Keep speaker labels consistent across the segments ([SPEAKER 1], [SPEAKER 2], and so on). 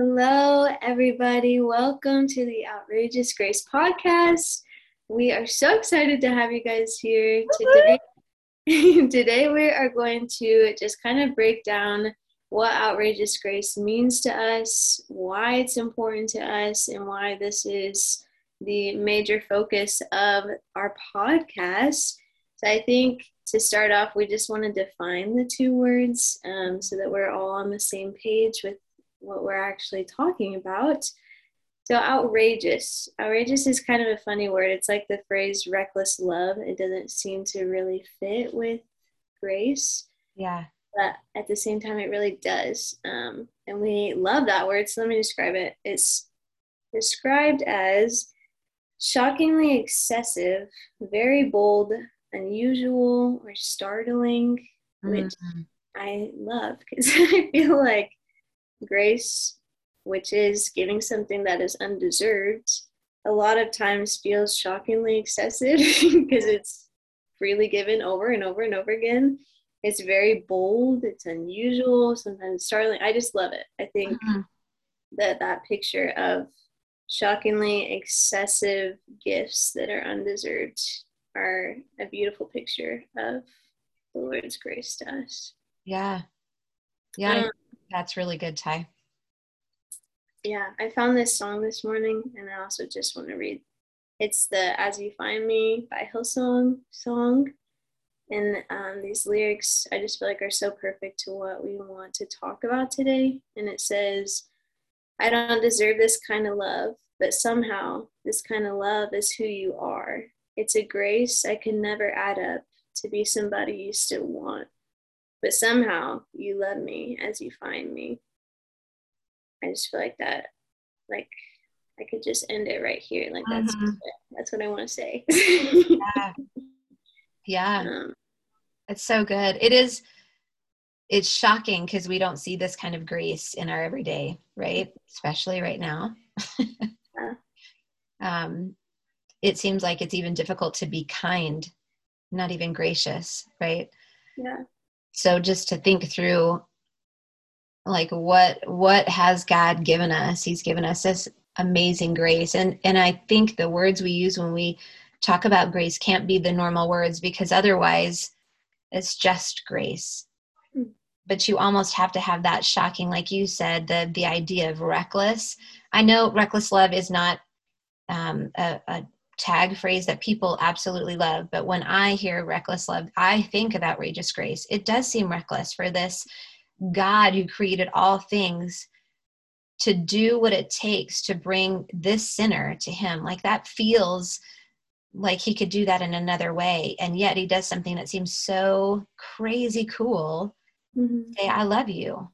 [SPEAKER 1] Hello, everybody. Welcome to the Outrageous Grace podcast. We are so excited to have you guys here today. today, we are going to just kind of break down what outrageous grace means to us, why it's important to us, and why this is the major focus of our podcast. So, I think to start off, we just want to define the two words um, so that we're all on the same page with what we're actually talking about. So, outrageous. Outrageous is kind of a funny word. It's like the phrase reckless love. It doesn't seem to really fit with grace.
[SPEAKER 2] Yeah.
[SPEAKER 1] But at the same time, it really does. Um, and we love that word. So, let me describe it. It's described as shockingly excessive, very bold, unusual, or startling, which mm-hmm. I love because I feel like grace, which is giving something that is undeserved, a lot of times feels shockingly excessive because it's freely given over and over and over again. It's very bold, it's unusual, sometimes startling. I just love it. I think mm-hmm. that that picture of shockingly excessive gifts that are undeserved are a beautiful picture of the Lord's grace to us.
[SPEAKER 2] Yeah. Yeah. Um, that's really good, Ty.
[SPEAKER 1] Yeah, I found this song this morning and I also just want to read. It's the As You Find Me by Hillsong song. And um, these lyrics, I just feel like are so perfect to what we want to talk about today. And it says, I don't deserve this kind of love, but somehow this kind of love is who you are. It's a grace I can never add up to be somebody you still want but somehow you love me as you find me. I just feel like that, like I could just end it right here. Like that's mm-hmm. that's what I want to say.
[SPEAKER 2] yeah, yeah. Um, it's so good. It is. It's shocking because we don't see this kind of grace in our everyday, right? Especially right now. yeah. um, it seems like it's even difficult to be kind, not even gracious, right?
[SPEAKER 1] Yeah
[SPEAKER 2] so just to think through like what what has god given us? He's given us this amazing grace. And and i think the words we use when we talk about grace can't be the normal words because otherwise it's just grace. Hmm. but you almost have to have that shocking like you said the the idea of reckless. I know reckless love is not um, a, a tag phrase that people absolutely love. But when I hear reckless love, I think of outrageous grace. It does seem reckless for this God who created all things to do what it takes to bring this sinner to Him. Like that feels like He could do that in another way. And yet He does something that seems so crazy cool. Mm-hmm. Say, I love you.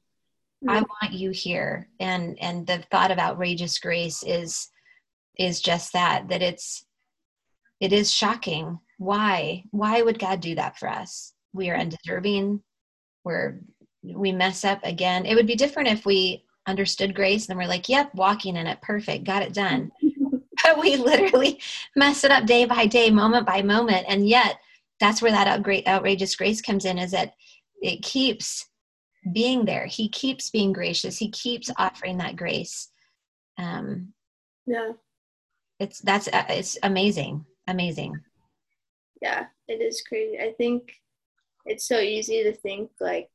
[SPEAKER 2] Mm-hmm. I want you here. And and the thought of outrageous grace is is just that that it's it is shocking. Why? Why would God do that for us? We are undeserving. We're we mess up again. It would be different if we understood grace and we're like, yep, walking in it, perfect, got it done. but we literally mess it up day by day, moment by moment. And yet that's where that outrageous grace comes in is that it keeps being there. He keeps being gracious. He keeps offering that grace. Um,
[SPEAKER 1] yeah.
[SPEAKER 2] It's that's uh, it's amazing amazing
[SPEAKER 1] yeah it is crazy i think it's so easy to think like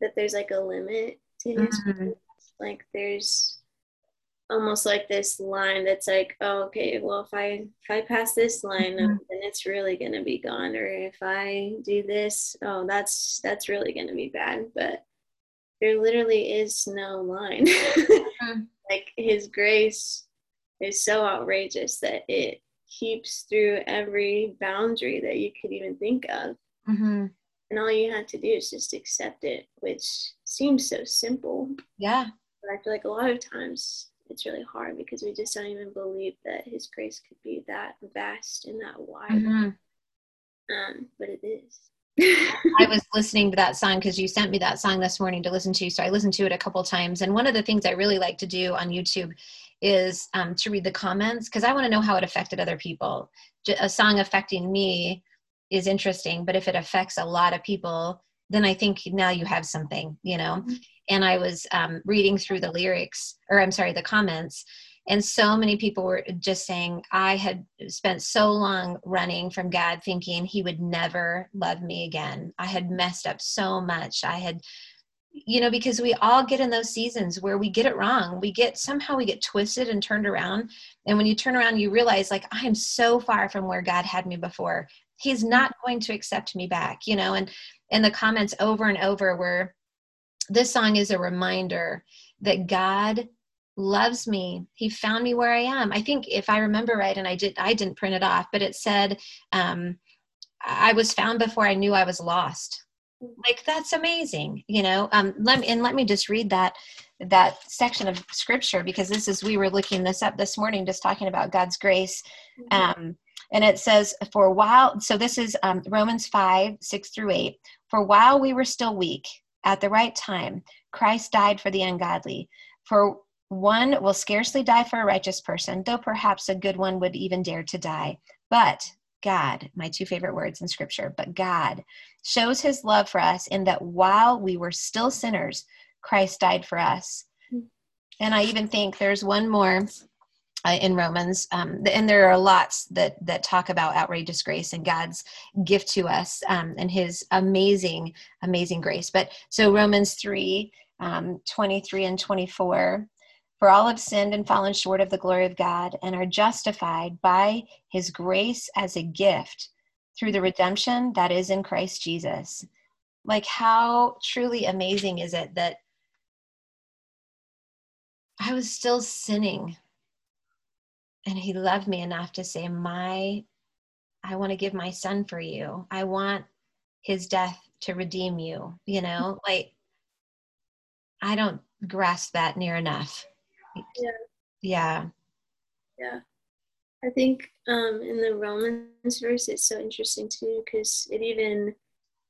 [SPEAKER 1] that there's like a limit to his mm-hmm. like there's almost like this line that's like oh, okay well if i if i pass this line mm-hmm. then it's really going to be gone or if i do this oh that's that's really going to be bad but there literally is no line mm-hmm. like his grace is so outrageous that it keeps through every boundary that you could even think of. Mm-hmm. And all you have to do is just accept it, which seems so simple.
[SPEAKER 2] Yeah.
[SPEAKER 1] But I feel like a lot of times it's really hard because we just don't even believe that His grace could be that vast and that wide. Mm-hmm. Um, but it is.
[SPEAKER 2] I was listening to that song because you sent me that song this morning to listen to. So I listened to it a couple times. And one of the things I really like to do on YouTube is um, to read the comments because I want to know how it affected other people. A song affecting me is interesting, but if it affects a lot of people, then I think now you have something, you know. Mm-hmm. and I was um, reading through the lyrics, or I'm sorry, the comments, and so many people were just saying, I had spent so long running from God thinking He would never love me again. I had messed up so much. I had, you know, because we all get in those seasons where we get it wrong. We get somehow we get twisted and turned around. And when you turn around, you realize, like, I am so far from where God had me before. He's not going to accept me back, you know, and and the comments over and over were this song is a reminder that God loves me he found me where i am i think if i remember right and i did i didn't print it off but it said um, i was found before i knew i was lost like that's amazing you know um let me and let me just read that that section of scripture because this is we were looking this up this morning just talking about god's grace mm-hmm. um and it says for a while so this is um, romans 5 6 through 8 for while we were still weak at the right time christ died for the ungodly for one will scarcely die for a righteous person, though perhaps a good one would even dare to die. But God, my two favorite words in scripture, but God shows his love for us in that while we were still sinners, Christ died for us. And I even think there's one more uh, in Romans, um, and there are lots that that talk about outrageous grace and God's gift to us um, and His amazing, amazing grace. But so Romans three, um, 23 and 24 for all have sinned and fallen short of the glory of God and are justified by his grace as a gift through the redemption that is in Christ Jesus. Like, how truly amazing is it that I was still sinning and he loved me enough to say, My, I want to give my son for you. I want his death to redeem you. You know, like, I don't grasp that near enough
[SPEAKER 1] yeah.
[SPEAKER 2] Yeah.
[SPEAKER 1] Yeah. I think um in the romans verse it's so interesting too because it even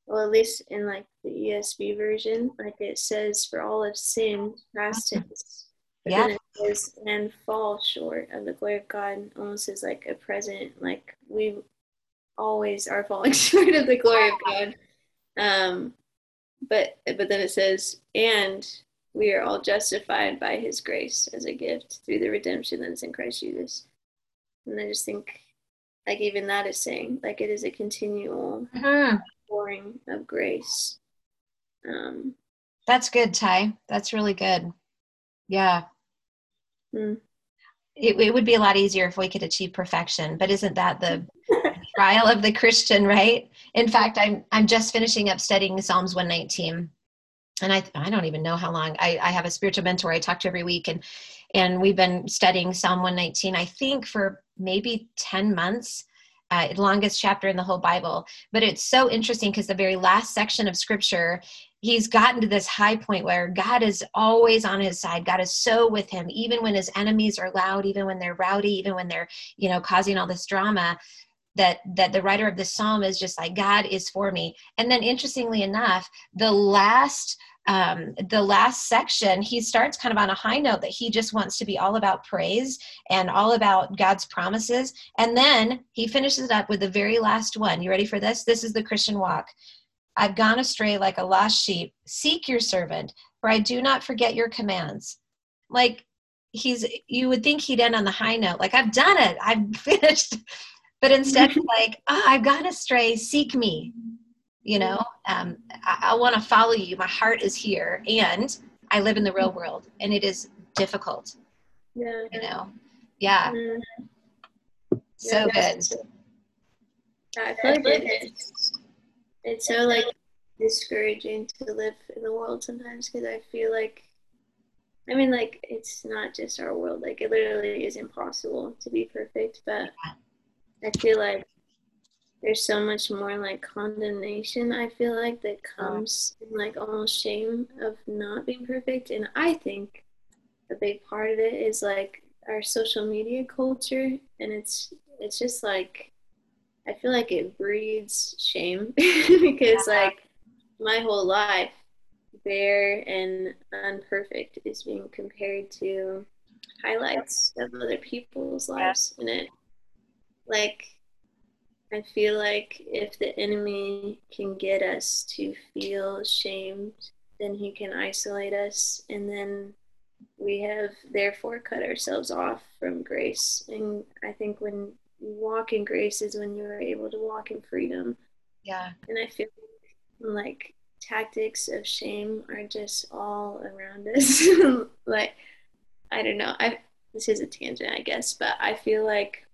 [SPEAKER 1] well at least in like the esv version like it says for all of sin past tense yeah. and fall short of the glory of god almost as like a present like we always are falling short of the glory of god. Um but but then it says and we are all justified by his grace as a gift through the redemption that is in Christ Jesus. And I just think, like, even that is saying, like, it is a continual mm-hmm. pouring of grace. Um,
[SPEAKER 2] That's good, Ty. That's really good. Yeah. Hmm. It, it would be a lot easier if we could achieve perfection, but isn't that the trial of the Christian, right? In fact, I'm I'm just finishing up studying Psalms 119 and I, I don't even know how long. I, I have a spiritual mentor I talk to every week and and we've been studying Psalm 119 I think for maybe 10 months uh, longest chapter in the whole Bible. But it's so interesting because the very last section of scripture he's gotten to this high point where God is always on his side. God is so with him even when his enemies are loud even when they're rowdy even when they're you know causing all this drama that that the writer of the psalm is just like god is for me. And then interestingly enough the last um, the last section he starts kind of on a high note that he just wants to be all about praise and all about god's promises. And then he finishes it up with the very last one. You ready for this? This is the christian walk. I've gone astray like a lost sheep. Seek your servant for i do not forget your commands. Like he's you would think he'd end on the high note. Like i've done it. I've finished but instead like oh, i've gone astray. Seek me. You know um, i, I want to follow you. My heart is here. And i live in the real world and it is difficult.
[SPEAKER 1] Yeah.
[SPEAKER 2] You know? Yeah. Mm-hmm. so yeah, good.
[SPEAKER 1] yeah, i feel like it's, it's so like discouraging to live in the world sometimes because i feel like I mean, like, it's not just our world. Like, it literally is impossible to be perfect. But I feel like there's so much more like condemnation i feel like that comes in like almost shame of not being perfect. And i think a big part of it is like our social media culture. And it's it's just like i feel like it breeds shame because like my whole life bare and unperfect is being compared to highlights of other people's lives. In it like I feel like if the enemy can get us to feel shamed then he can isolate us. And then we have therefore cut ourselves off from grace. And i think when you walk in grace is when you're able to walk in freedom.
[SPEAKER 2] Yeah.
[SPEAKER 1] And i feel like tactics of shame are just all around us. Like i don't know. I this is a tangent i guess but i feel like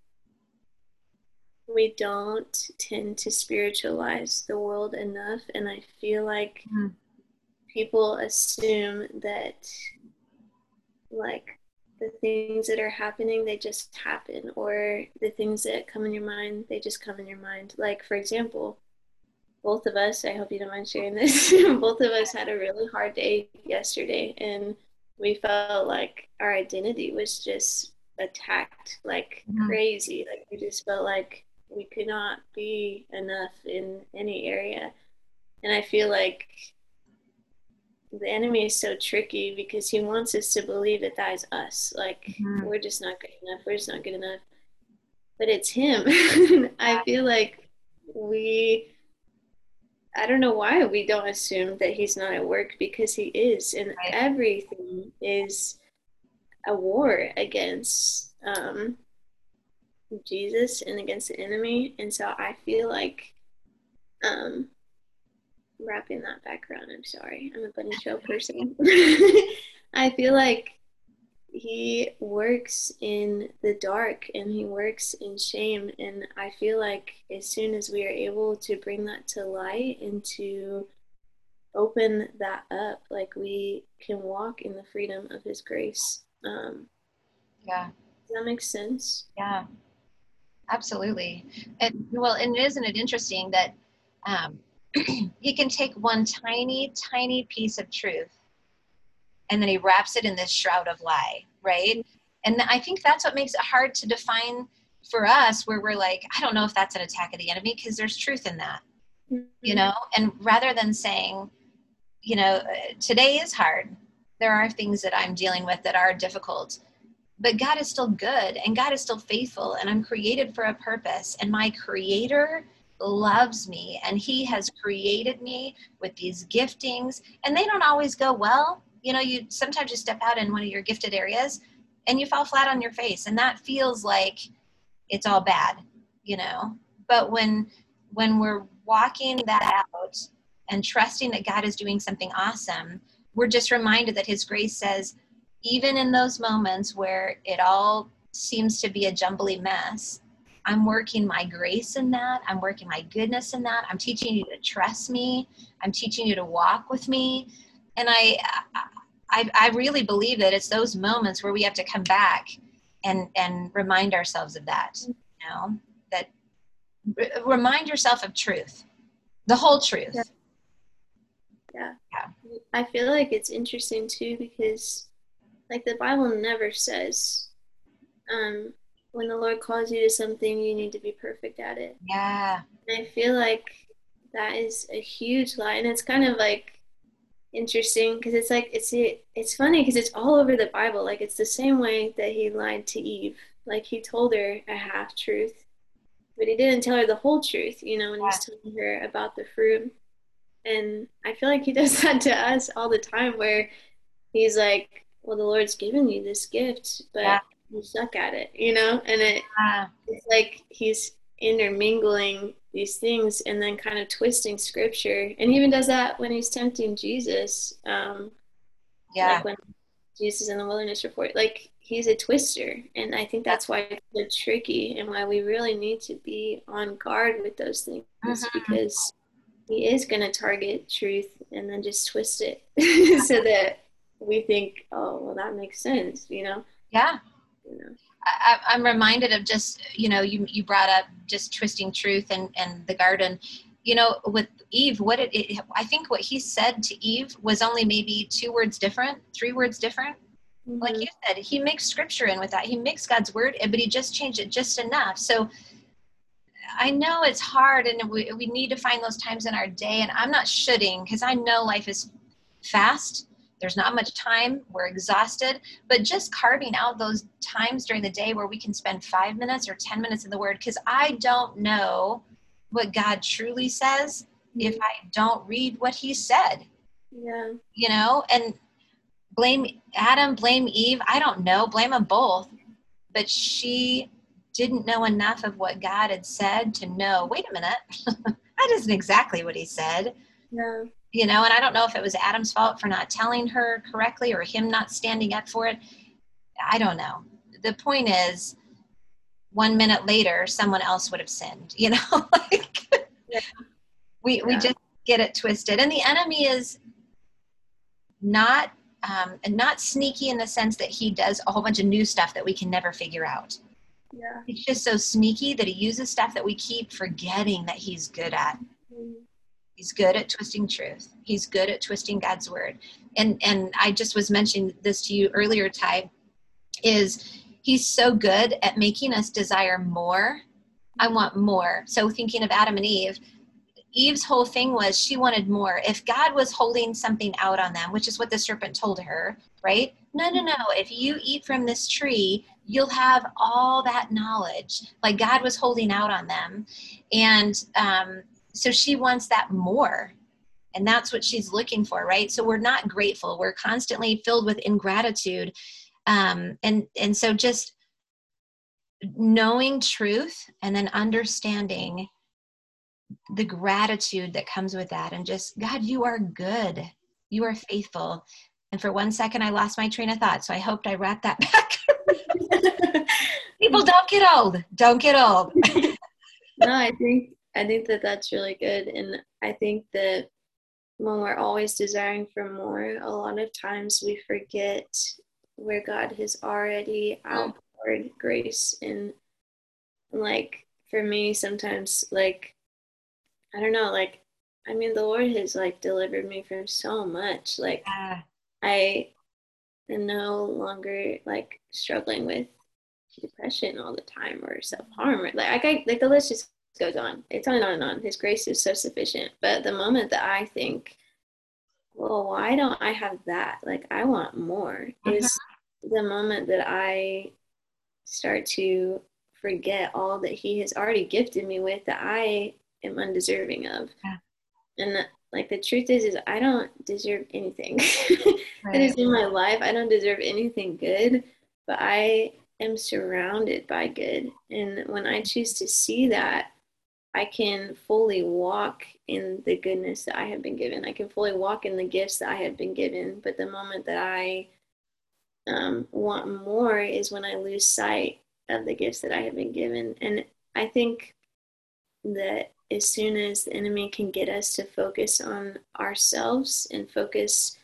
[SPEAKER 1] we don't tend to spiritualize the world enough and i feel like mm-hmm. people assume that like the things that are happening they just happen or the things that come in your mind they just come in your mind like for example both of us i hope you don't mind sharing this both of us had a really hard day yesterday and we felt like our identity was just attacked like mm-hmm. crazy like we just felt like we could not be enough in any area and i feel like the enemy is so tricky because he wants us to believe that that is us. Like mm-hmm. we're just not good enough. We're just not good enough. But it's him. I feel like we I don't know why we don't assume that he's not at work because he is and right. everything is a war against um, Jesus and against the enemy. And so I feel like um, wrapping that background. I'm sorry. I'm a bunny trail person. I feel like he works in the dark and he works in shame. And I feel like as soon as we are able to bring that to light and to open that up, like we can walk in the freedom of his grace. Um,
[SPEAKER 2] yeah.
[SPEAKER 1] Does that make sense?
[SPEAKER 2] Yeah. Absolutely. And well, and isn't it interesting that um, he can take one tiny, tiny piece of truth and then he wraps it in this shroud of lie, right? And I think that's what makes it hard to define for us, where we're like, I don't know if that's an attack of the enemy because there's truth in that, mm-hmm. you know? And rather than saying, you know, today is hard, there are things that I'm dealing with that are difficult, but God is still good and God is still faithful, and I'm created for a purpose, and my creator loves me and he has created me with these giftings and they don't always go well. You know you sometimes you step out in one of your gifted areas and you fall flat on your face and that feels like it's all bad you know? But when when we're walking that out and trusting that god is doing something awesome we're just reminded that his grace says even in those moments where it all seems to be a jumbly mess I'm working my grace in that. I'm working my goodness in that. I'm teaching you to trust me. I'm teaching you to walk with me. And I, I, I really believe that it's those moments where we have to come back and and remind ourselves of that. You know that remind yourself of truth, the whole truth.
[SPEAKER 1] Yeah. yeah. yeah. I feel like it's interesting too because, like, the Bible never says, um, when the Lord calls you to something, you need to be perfect at it.
[SPEAKER 2] Yeah.
[SPEAKER 1] And I feel like that is a huge lie, and it's kind of like interesting because it's like it's it's funny because it's all over the Bible. Like it's the same way that he lied to Eve. Like he told her a half truth, but he didn't tell her the whole truth. You know, when yeah. he's telling her about the fruit. And I feel like he does that to us all the time, where he's like, "Well, the Lord's given you this gift, but." Yeah you suck at it, you know? And it yeah. it's like he's intermingling these things and then kind of twisting scripture. And he even does that when he's tempting Jesus. Um,
[SPEAKER 2] yeah.
[SPEAKER 1] Like when Jesus in the wilderness report, like he's a twister. And I think that's why it's so tricky and why we really need to be on guard with those things mm-hmm. because he is going to target truth and then just twist it so that we think, oh, well, that makes sense, you know?
[SPEAKER 2] Yeah, You I, I'm reminded of just you know you you brought up just twisting truth and and the garden. You know with eve what it, it, i think what he said to eve was only maybe two words different three words different. Mm-hmm. like you said he mixed scripture in with that. He mixed god's word but he just changed it just enough. So i know it's hard and we, we need to find those times in our day and i'm not shooting because i know life is fast there's not much time, we're exhausted, but just carving out those times during the day where we can spend five minutes or 10 minutes in the Word, because I don't know what God truly says mm-hmm. if I don't read what He said.
[SPEAKER 1] Yeah.
[SPEAKER 2] You know, and blame Adam, blame Eve. I don't know, blame them both. But she didn't know enough of what God had said to know, wait a minute, that isn't exactly what he said.
[SPEAKER 1] Yeah.
[SPEAKER 2] You know, and I don't know if it was Adam's fault for not telling her correctly or him not standing up for it. I don't know. The point is, one minute later, someone else would have sinned, you know? like, yeah. we, yeah. we just get it twisted. And the enemy is not um, and not sneaky in the sense that he does a whole bunch of new stuff that we can never figure out.
[SPEAKER 1] Yeah.
[SPEAKER 2] He's just so sneaky that he uses stuff that we keep forgetting that he's good at. He's good at twisting truth. He's good at twisting God's word. And and I just was mentioning this to you earlier, Ty, is he's so good at making us desire more. I want more. So thinking of Adam and Eve, Eve's whole thing was she wanted more. If God was holding something out on them, which is what the serpent told her, right? No, no, no. If you eat from this tree, you'll have all that knowledge. Like God was holding out on them. And um, so she wants that more. And that's what she's looking for, right? So we're not grateful. We're constantly filled with ingratitude. Um, and, and so just knowing truth and then understanding the gratitude that comes with that and just god you are good you are faithful and for one second i lost my train of thought so i hoped i wrapped that back people don't get old don't get old
[SPEAKER 1] no i think i think that that's really good and i think that when we're always desiring for more a lot of times we forget where god has already outpoured grace and like for me sometimes like I don't know, like I mean the Lord has like delivered me from so much. Like
[SPEAKER 2] yeah.
[SPEAKER 1] I am no longer like struggling with depression all the time or self harm. Like I like the list just goes on. It's on and on and on. His grace is so sufficient. But the moment that I think, well, why don't I have that? Like I want more uh-huh. is the moment that I start to forget all that he has already gifted me with that I am undeserving of. Yeah. And the, like the truth is, is I don't deserve anything right. that is in my life. I don't deserve anything good, but I am surrounded by good. And when I choose to see that, I can fully walk in the goodness that I have been given. I can fully walk in the gifts that I have been given. But the moment that I um, want more is when I lose sight of the gifts that I have been given. And I think that as soon as the enemy can get us to focus on ourselves and focus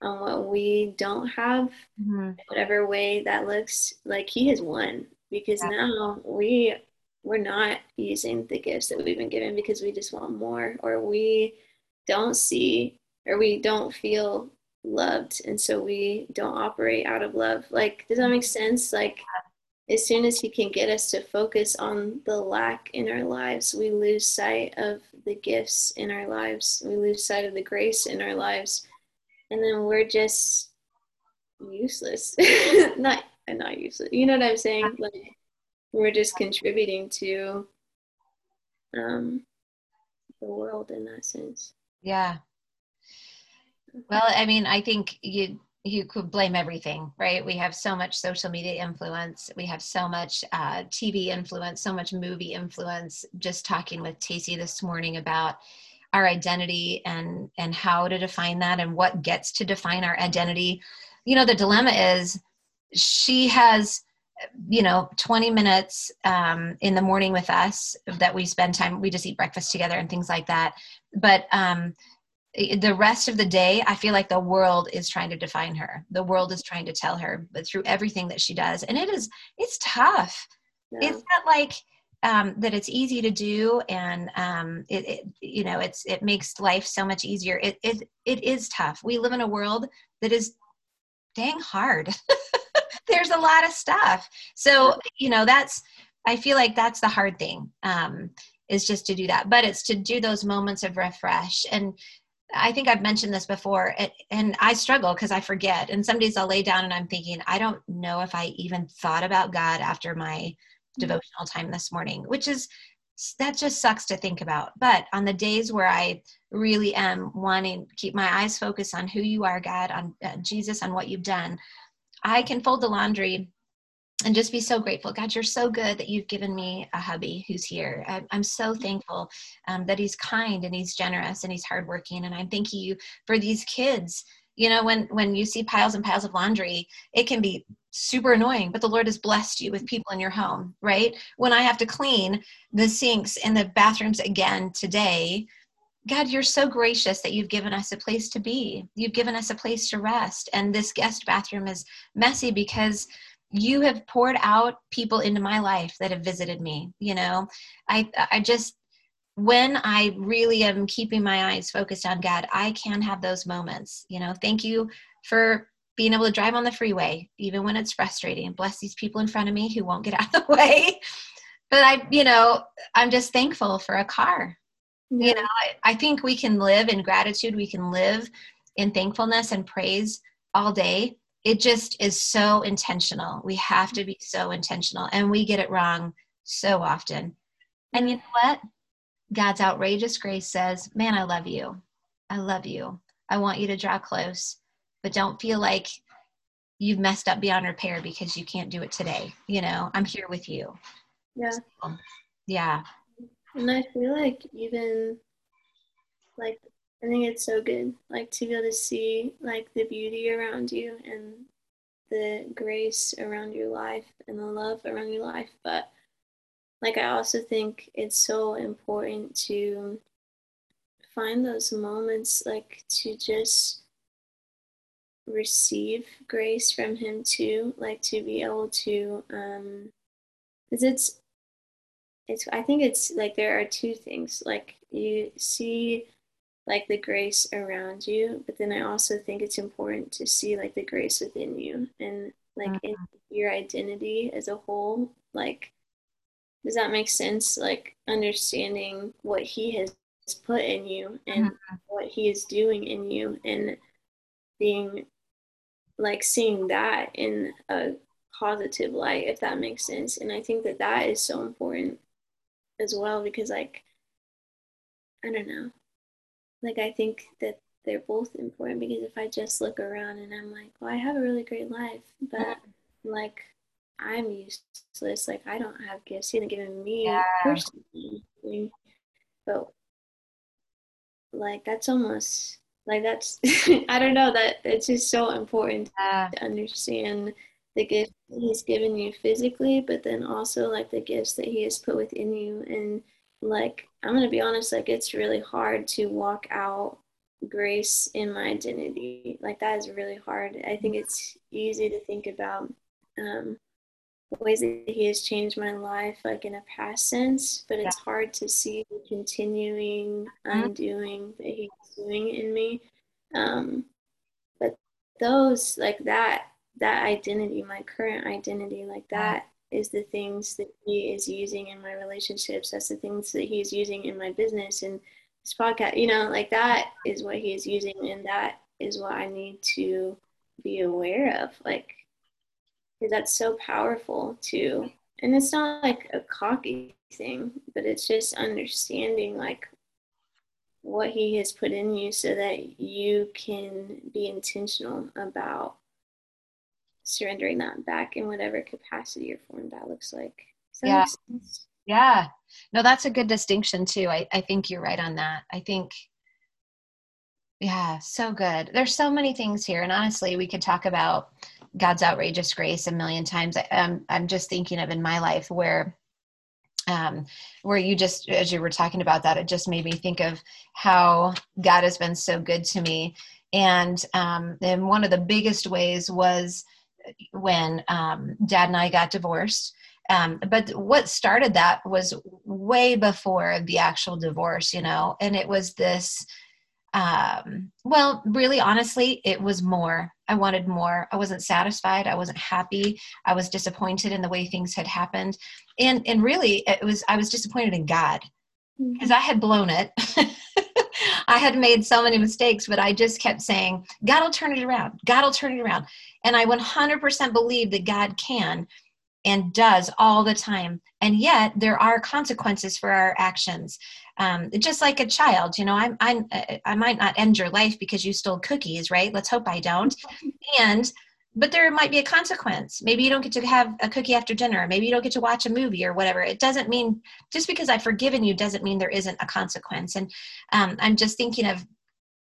[SPEAKER 1] on what we don't have, mm-hmm. whatever way that looks, like he has won because yeah. now we we're not using the gifts that we've been given because we just want more or we don't see or we don't feel loved and so we don't operate out of love like does that make sense like as soon as he can get us to focus on the lack in our lives, we lose sight of the gifts in our lives. We lose sight of the grace in our lives. And then we're just useless. not not useless. You know what I'm saying? Like we're just contributing to um the world in that sense.
[SPEAKER 2] Yeah. Well, I mean, I think you you could blame everything, right? We have so much social media influence. We have so much uh, TV influence, so much movie influence. Just talking with Tacy this morning about our identity and and how to define that and what gets to define our identity. You know, the dilemma is she has you know 20 minutes um, in the morning with us that we spend time we just eat breakfast together and things like that. But um, the rest of the day i feel like the world is trying to define her. The world is trying to tell her but through everything that she does. And it is it's tough. Yeah. it's not like um, that it's easy to do and um, it, it, you know it's it makes life so much easier. It, it it is tough. We live in a world that is dang hard there's a lot of stuff so you know that's i feel like that's the hard thing um, is just to do that but it's to do those moments of refresh and I think I've mentioned this before, and I struggle because I forget. And some days I'll lay down and I'm thinking, I don't know if I even thought about God after my mm-hmm. devotional time this morning, which is that just sucks to think about. But on the days where I really am wanting to keep my eyes focused on who you are, God, on uh, Jesus, on what you've done, I can fold the laundry and just be so grateful. God, you're so good that you've given me a hubby who's here. I, am so thankful um, that he's kind and he's generous and he's hardworking. And I'm thanking you for these kids. You know, when when you see piles and piles of laundry, it can be super annoying, but the Lord has blessed you with people in your home, right? When I have to clean the sinks in the bathrooms again today, God, you're so gracious that you've given us a place to be. You've given us a place to rest. And this guest bathroom is messy because you have poured out people into my life that have visited me you know i i just when i really am keeping my eyes focused on god i can have those moments you know thank you for being able to drive on the freeway even when it's frustrating bless these people in front of me who won't get out of the way but i you know i'm just thankful for a car yeah. you know I, I think we can live in gratitude we can live in thankfulness and praise all day it just is so intentional. We have to be so intentional, and we get it wrong so often. And you know what? God's outrageous grace says, Man, I love you. I love you. I want you to draw close, but don't feel like you've messed up beyond repair because you can't do it today. You know, I'm here with you.
[SPEAKER 1] Yeah. So,
[SPEAKER 2] yeah.
[SPEAKER 1] And I feel like even like I think it's so good, like to be able to see like the beauty around you and the grace around your life and the love around your life. But like I also think it's so important to find those moments like to just receive grace from him too like to be able to um because it's it's i think it's like there are two things like you see like the grace around you but then i also think it's important to see like the grace within you and like mm-hmm. in your identity as a whole like does that make sense like understanding what he has put in you and mm-hmm. what he is doing in you and being like seeing that in a positive light if that makes sense and i think that that is so important as well because like i don't know like I think that they're both important because if I just look around and I'm like, well, I have a really great life, but like I'm useless. Like I don't have gifts. He hasn't given me yeah. personally. But like that's almost like that's I don't know that it's just so important yeah. to understand the gift he's given you physically, but then also like the gifts that he has put within you and like i'm going to be honest like it's really hard to walk out grace in my identity like that is really hard i think it's easy to think about um, ways that he has changed my life like in a past sense but it's yeah. hard to see the continuing mm-hmm. undoing that he's doing in me um, but those like that that identity my current identity like that is the things that he is using in my relationships. That's the things that he's using in my business and this podcast. You know, like that is what he is using, and that is what I need to be aware of. Like, that's so powerful too. And it's not like a cocky thing, but it's just understanding like what he has put in you so that you can be intentional about surrendering that back in whatever capacity or form that looks like.
[SPEAKER 2] Yeah. Yeah. No, that's a good distinction too. I, I think you're right on that. I think, yeah, so good. There's so many things here. And honestly, we could talk about God's outrageous grace a million times. I, I'm, I'm just thinking of in my life where um, where you just as you were talking about that it just made me think of how god has been so good to me and um, and one of the biggest ways was when um, dad and I got divorced. Um, but what started that was way before the actual divorce, you know, and it was this. Um, well, really, honestly, it was more. I wanted more. I wasn't satisfied. I wasn't happy. I was disappointed in the way things had happened, and and really, it was. I was disappointed in God because mm-hmm. I had blown it. I had made so many mistakes, but I just kept saying, God will turn it around. God will turn it around. And I 100% believe that God can. and does all the time. And yet there are consequences for our actions. Um, just like a child, you know, I'm, I'm, I might not end your life because you stole cookies, right? Let's hope I don't. And, but there might be a consequence. Maybe you don't get to have a cookie after dinner. Maybe you don't get to watch a movie or whatever. It doesn't mean just because I've forgiven you doesn't mean there isn't a consequence. And um, I'm just thinking of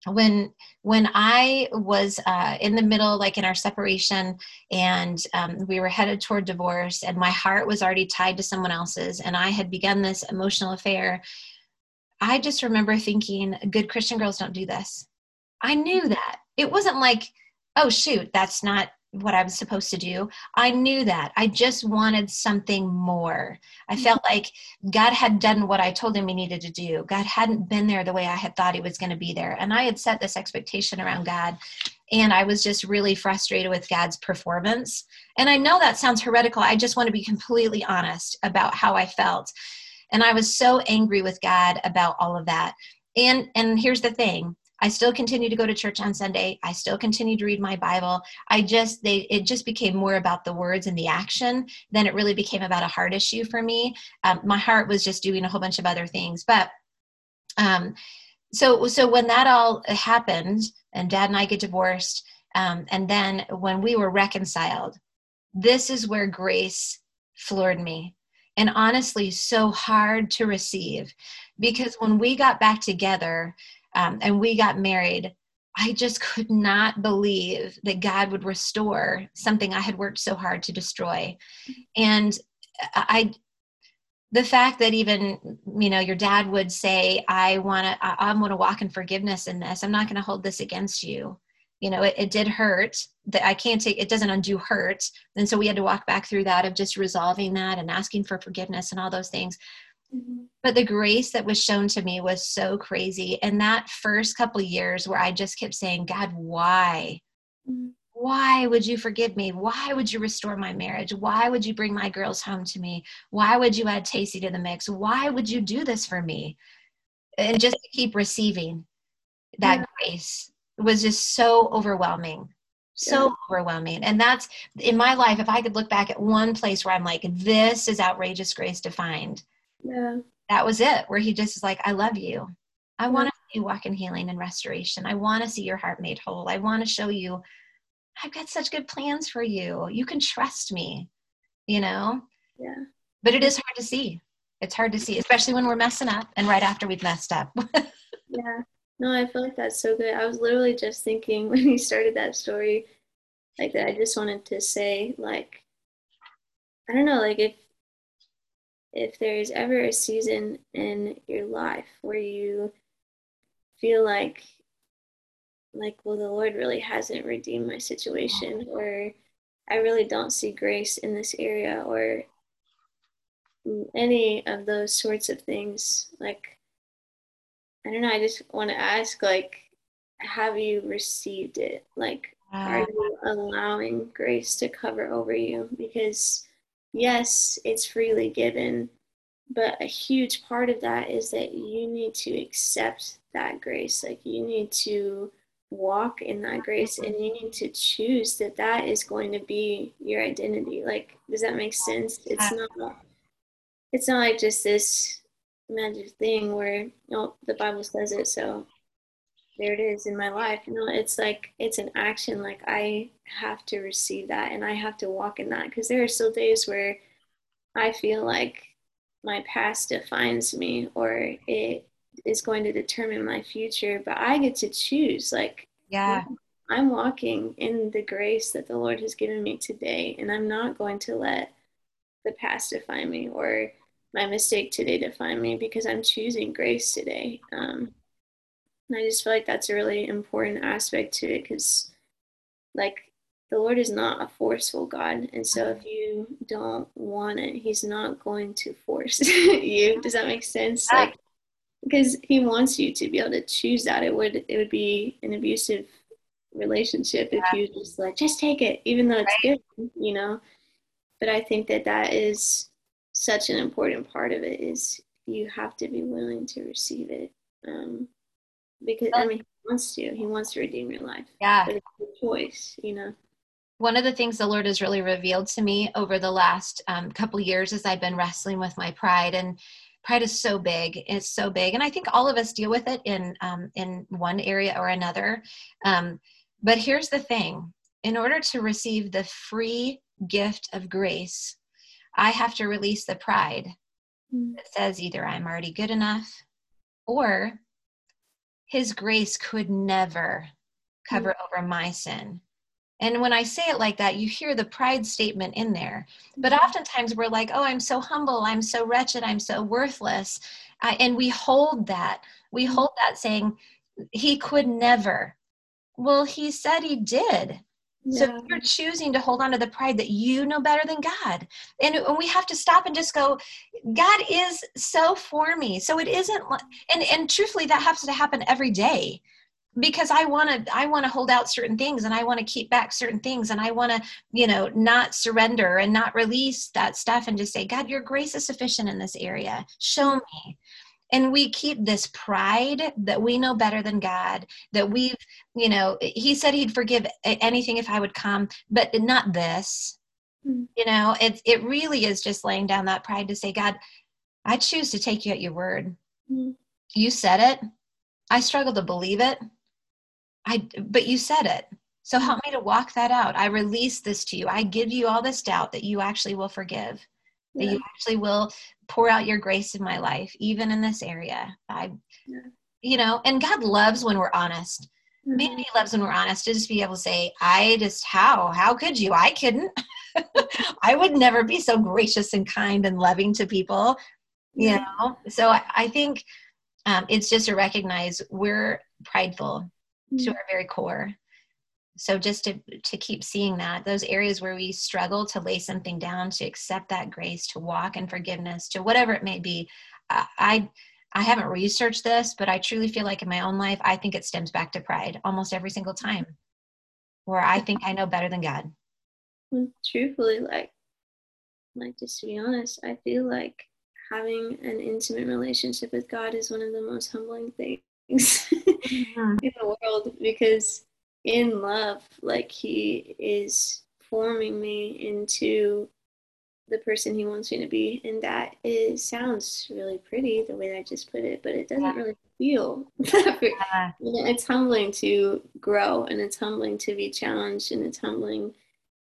[SPEAKER 2] when when i was uh, in the middle like in our separation and um, we were headed toward divorce and my heart was already tied to someone else's and i had begun this emotional affair i just remember thinking good christian girls don't do this. I knew that. It wasn't like oh shoot that's not what I was supposed to do. I knew that. I just wanted something more. I mm-hmm. felt like God had done what I told him he needed to do. God hadn't been there the way I had thought he was going to be there. And I had set this expectation around God. And I was just really frustrated with God's performance. And I know that sounds heretical. I just want to be completely honest about how I felt. And I was so angry with God about all of that. And and here's the thing I still continue to go to church on Sunday. I still continue to read my Bible. I just they it just became more about the words and the action than it really became about a heart issue for me. Um, my heart was just doing a whole bunch of other things, but um, so so when that all happened, and Dad and I get divorced, um, and then when we were reconciled, this is where grace floored me and honestly so hard to receive because when we got back together um, and we got married. I just could not believe that god would restore something i had worked so hard to destroy. And i the fact that even you know your dad would say i want to i, I want to walk in forgiveness in this. I'm not going to hold this against you. You know it, it did hurt. That i can't take it doesn't undo hurt. And so we had to walk back through that of just resolving that and asking for forgiveness and all those things Mm-hmm. But the grace that was shown to me was so crazy. And that first couple years where I just kept saying, God, why? Mm-hmm. Why would you forgive me? Why would you restore my marriage? Why would you bring my girls home to me? Why would you add Tacey to the mix? Why would you do this for me? And just to keep receiving that yeah. grace was just so overwhelming so yeah. overwhelming and that's in my life if i could look back at one place where i'm like this is outrageous grace defined
[SPEAKER 1] yeah.
[SPEAKER 2] That was it, where he just is like, I love you. I yeah. want to see you walk in healing and restoration. I want to see your heart made whole. I want to show you, I've got such good plans for you. You can trust me, you know?
[SPEAKER 1] Yeah.
[SPEAKER 2] But it is hard to see. It's hard to see, especially when we're messing up and right after we've messed up.
[SPEAKER 1] yeah. No, I feel like that's so good. I was literally just thinking when he started that story, like that I just wanted to say, like, I don't know, like if if there is ever a season in your life where you feel like like well the lord really hasn't redeemed my situation or i really don't see grace in this area or any of those sorts of things like i don't know i just want to ask like have you received it? Like are you allowing grace to cover over you? Because yes, it's freely given, but a huge part of that is that you need to accept that grace. Like you need to walk in that grace and you need to choose that that is going to be your identity. Like, does that make sense? It's not, it's not like just this magic thing where, you know, the Bible says it, so there it is in my life. You know, it's like it's an action. Like I have to receive that and I have to walk in that because there are still days where I feel like my past defines me or it is going to determine my future, but I get to choose. Like,
[SPEAKER 2] yeah,
[SPEAKER 1] I'm walking in the grace that the Lord has given me today, and I'm not going to let the past define me or my mistake today define me because I'm choosing grace today. Um, and I just feel like that's a really important aspect to it because, like, the Lord is not a forceful God. And so if you don't want it, He's not going to force you. Does that make sense? Like, because He wants you to be able to choose that. It would it would be an abusive relationship if you just like just take it, even though it's right. good, you know. But I think that that is such an important part of it is you have to be willing to receive it. Um, because I mean he wants to. He wants to redeem your life.
[SPEAKER 2] Yeah.
[SPEAKER 1] But it's a choice, you know.
[SPEAKER 2] one of the things the lord has really revealed to me over the last um, couple years as i've been wrestling with my pride and pride is so big it's so big and i think all of us deal with it in um, in one area or another um, but here's the thing in order to receive the free gift of grace i have to release the pride mm. that says either i'm already good enough or his grace could never cover mm. over my sin and when I say it like that, you hear the pride statement in there. But mm-hmm. oftentimes we're like, oh, I'm so humble, I'm so wretched, I'm so worthless. Uh, and we hold that. We mm-hmm. hold that saying, he could never. Well, he said he did. Yeah. So you're choosing to hold on to the pride that you know better than God. And we have to stop and just go, God is so for me. So it isn't, and, and truthfully, that has to happen every day because i want to i want to hold out certain things and i want to keep back certain things and i want to you know not surrender and not release that stuff and just say god your grace is sufficient in this area show me and we keep this pride that we know better than god that we've you know he said he'd forgive anything if i would come but not this mm-hmm. you know it, it really is just laying down that pride to say god i choose to take you at your word mm-hmm. you said it i struggle to believe it I but you said it. So mm-hmm. help me to walk that out. I release this to you. I give you all this doubt that you actually will forgive. Yeah. That you actually will pour out your grace in my life, even in this area. I yeah. you know, and God loves when we're honest. Mm-hmm. Man, he loves when we're honest to just be able to say, I just how? How could you? I couldn't. I would never be so gracious and kind and loving to people. You yeah. know? So I, I think um, it's just to recognize we're prideful to mm. our very core so just to to keep seeing that those areas where we struggle to lay something down to accept that grace to walk in forgiveness to whatever it may be i i haven't researched this but i truly feel like in my own life i think it stems back to pride almost every single time where i think i know better than god
[SPEAKER 1] well, truthfully like like just to be honest i feel like having an intimate relationship with god is one of the most humbling things mm-hmm. in the world because in love, like he is forming me into the person he wants me to be. And that is sounds really pretty the way that I just put it, but it doesn't yeah. really feel yeah. it's humbling to grow and it's humbling to be challenged and it's humbling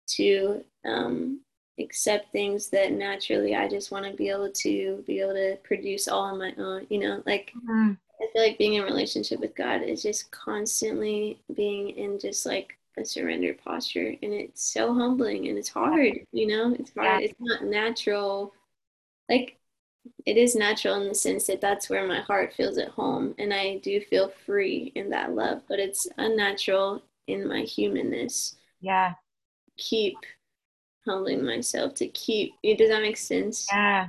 [SPEAKER 1] to um, accept things that naturally I just want to be able to be able to produce all on my own, you know, like mm-hmm. I feel like being in relationship with God is just constantly being in just like a surrender posture and it's so humbling and it's hard, you know, it's hard. Yeah. It's not natural. Like it is natural in the sense that that's where my heart feels at home and I do feel free in that love, but it's unnatural in my humanness.
[SPEAKER 2] Yeah.
[SPEAKER 1] Keep humbling myself to keep does that make sense?
[SPEAKER 2] Yeah.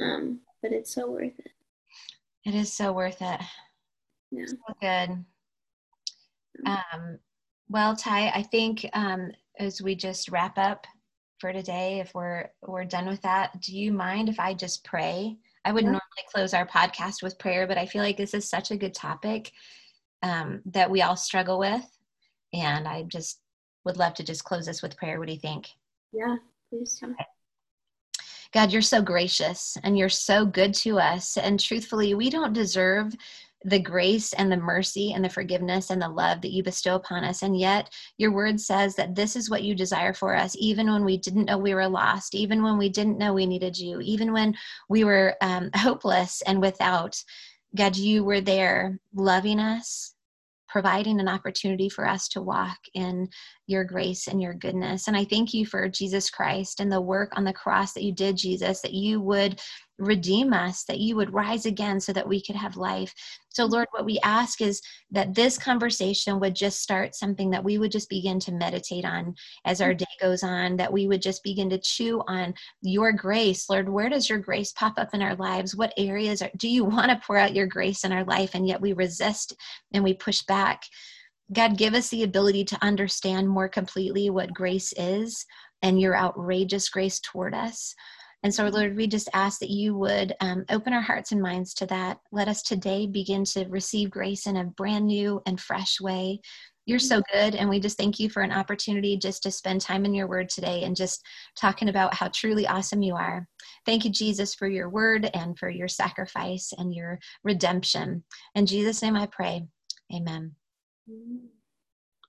[SPEAKER 1] Um, but it's so worth it.
[SPEAKER 2] It is so worth it. Yeah. So good. Um, well, Ty, I think um, as we just wrap up for today, if we're we're done with that, do you mind if I just pray? I would yeah. normally close our podcast with prayer, but I feel like this is such a good topic um, that we all struggle with, and I just would love to just close this with prayer. What do you think?
[SPEAKER 1] Yeah, please. Okay.
[SPEAKER 2] God, you're so gracious and you're so good to us. And truthfully, we don't deserve the grace and the mercy and the forgiveness and the love that you bestow upon us. And yet, your word says that this is what you desire for us, even when we didn't know we were lost, even when we didn't know we needed you, even when we were um, hopeless and without. God, you were there loving us, providing an opportunity for us to walk in your grace and your goodness. And I thank you for Jesus Christ and the work on the cross that you did, Jesus, that you would redeem us, that you would rise again so that we could have life. So, mm-hmm. Lord, what we ask is that this conversation would just start something that we would just begin to meditate on as our mm-hmm. day goes on, that we would just begin to chew on your grace. Lord, where does your grace pop up in our lives? What areas are, do you want to pour out your grace in our life? And yet we resist and we push back. God, give us the ability to understand more completely what grace is and your outrageous grace toward us. And so, Lord, we just ask that you would um, open our hearts and minds to that. Let us today begin to receive grace in a brand new and fresh way. You're so good. And we just thank you for an opportunity just to spend time in your word today and just talking about how truly awesome you are. Thank you, Jesus, for your word and for your sacrifice and your redemption. In Jesus' name I pray. Amen.